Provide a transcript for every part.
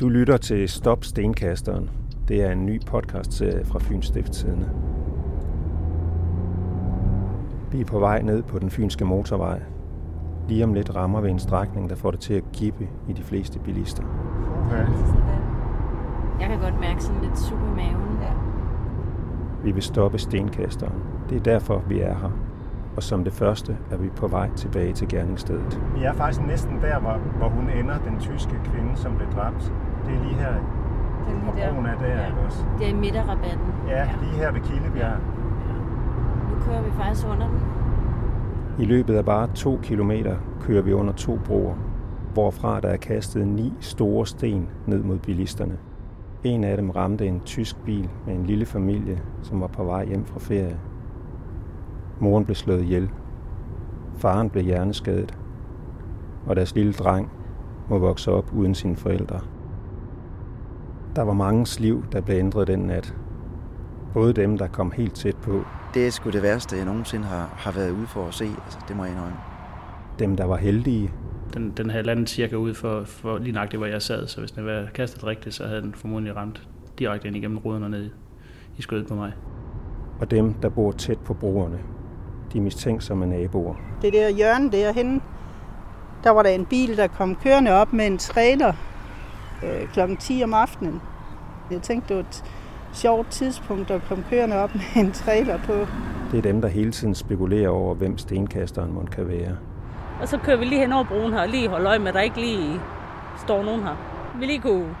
Du lytter til Stop Stenkasteren. Det er en ny podcastserie fra Fyns Stiftstidende. Vi er på vej ned på den fynske motorvej. Lige om lidt rammer vi en strækning, der får det til at kippe i de fleste bilister. Okay. Jeg kan godt mærke sådan lidt sug i maven. Ja. Vi vil stoppe stenkasteren. Det er derfor, vi er her. Og som det første er vi på vej tilbage til gerningsstedet. Vi er faktisk næsten der, hvor, hvor hun ender, den tyske kvinde, som blev dræbt. Det er lige her, Det er lige der. broen er der, Ja. ikke også? Det er i midterrabatten. Ja, lige her ved Kildebjerg. Nu kører vi faktisk under den. I løbet af bare to kilometer kører vi under to broer, hvorfra der er kastet ni store sten ned mod bilisterne. En af dem ramte en tysk bil med en lille familie, som var på vej hjem fra ferie. Moren blev slået ihjel. Faren blev hjerneskadet. Og deres lille dreng må vokse op uden sine forældre. Der var mange liv, der blev ændret den nat. Både dem, der kom helt tæt på, Det er sgu det værste, jeg nogensinde har, har været ude for at se. Altså, det må jeg indrømme. dem, der var heldige, Den, den havde landet cirka ud for, for lige nøjagtigt, hvor jeg sad, så hvis den var kastet rigtigt, så havde den formodentlig ramt direkte ind igennem ruden og ned i, skødet på mig. og dem, der bor tæt på broerne. De mistænksomme naboer. det der hjørne derhenne, der var der en bil, der kom kørende op med en trailer øh, kl. 10 om aftenen. Jeg tænkte, det var et sjovt tidspunkt at komme kørende op med en trailer på. Det er dem, der hele tiden spekulerer over, hvem stenkasteren må kan være. Og så kører vi lige hen over broen her og lige holde øje med, at der ikke lige står nogen her. Vi lige kunne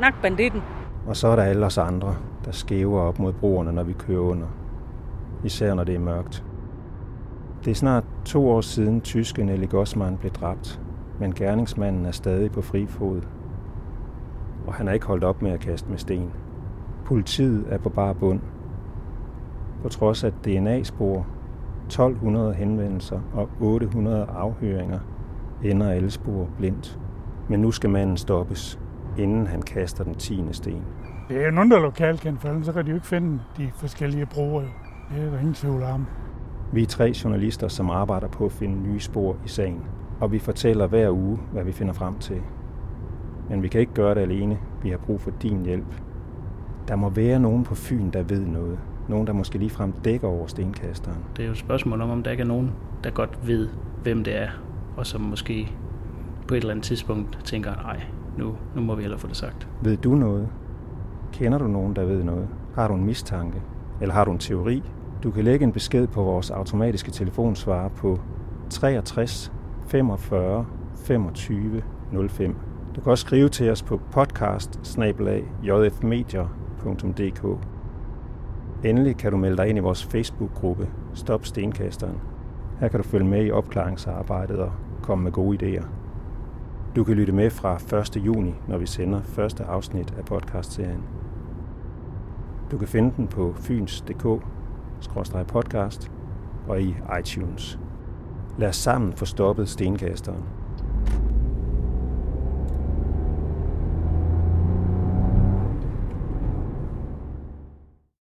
nakke banditten. Og så er der alle os andre, der skæver op mod broerne, når vi kører under. Især når det er mørkt. Det er snart to år siden tyske Nelly Gossmann blev dræbt, men gerningsmanden er stadig på fri fod. Og han er ikke holdt op med at kaste med sten. Politiet er på bare bund. På trods af DNA-spor, 1200 henvendelser og 800 afhøringer, ender alle spor blindt. Men nu skal manden stoppes, inden han kaster den tiende sten. Det er jo nogen, der er lokalt kendt, for ellers så kan de jo ikke finde de forskellige jo. Det er der ingen tvivl om. Vi er tre journalister, som arbejder på at finde nye spor i sagen, og vi fortæller hver uge, hvad vi finder frem til. Men vi kan ikke gøre det alene. Vi har brug for din hjælp. Der må være nogen på Fyn, der ved noget. Nogen, der måske ligefrem dækker over stenkasteren. Det er jo et spørgsmål om, om der ikke er nogen, der godt ved, hvem det er, og som måske på et eller andet tidspunkt tænker, nej, nu, nu må vi hellere få det sagt. Ved du noget? Kender du nogen, der ved noget? Har du en mistanke? Eller har du en teori? Du kan lægge en besked på vores automatiske telefonsvarer på 63 45 25 05. Du kan også skrive til os på podcast Endelig kan du melde dig ind i vores Facebook-gruppe Stop Stenkasteren. Her kan du følge med i opklaringsarbejdet og komme med gode idéer. Du kan lytte med fra 1. juni, når vi sender første afsnit af podcastserien. Du kan finde den på fyns.dk-podcast og i iTunes. Lad os sammen få stoppet stenkasteren.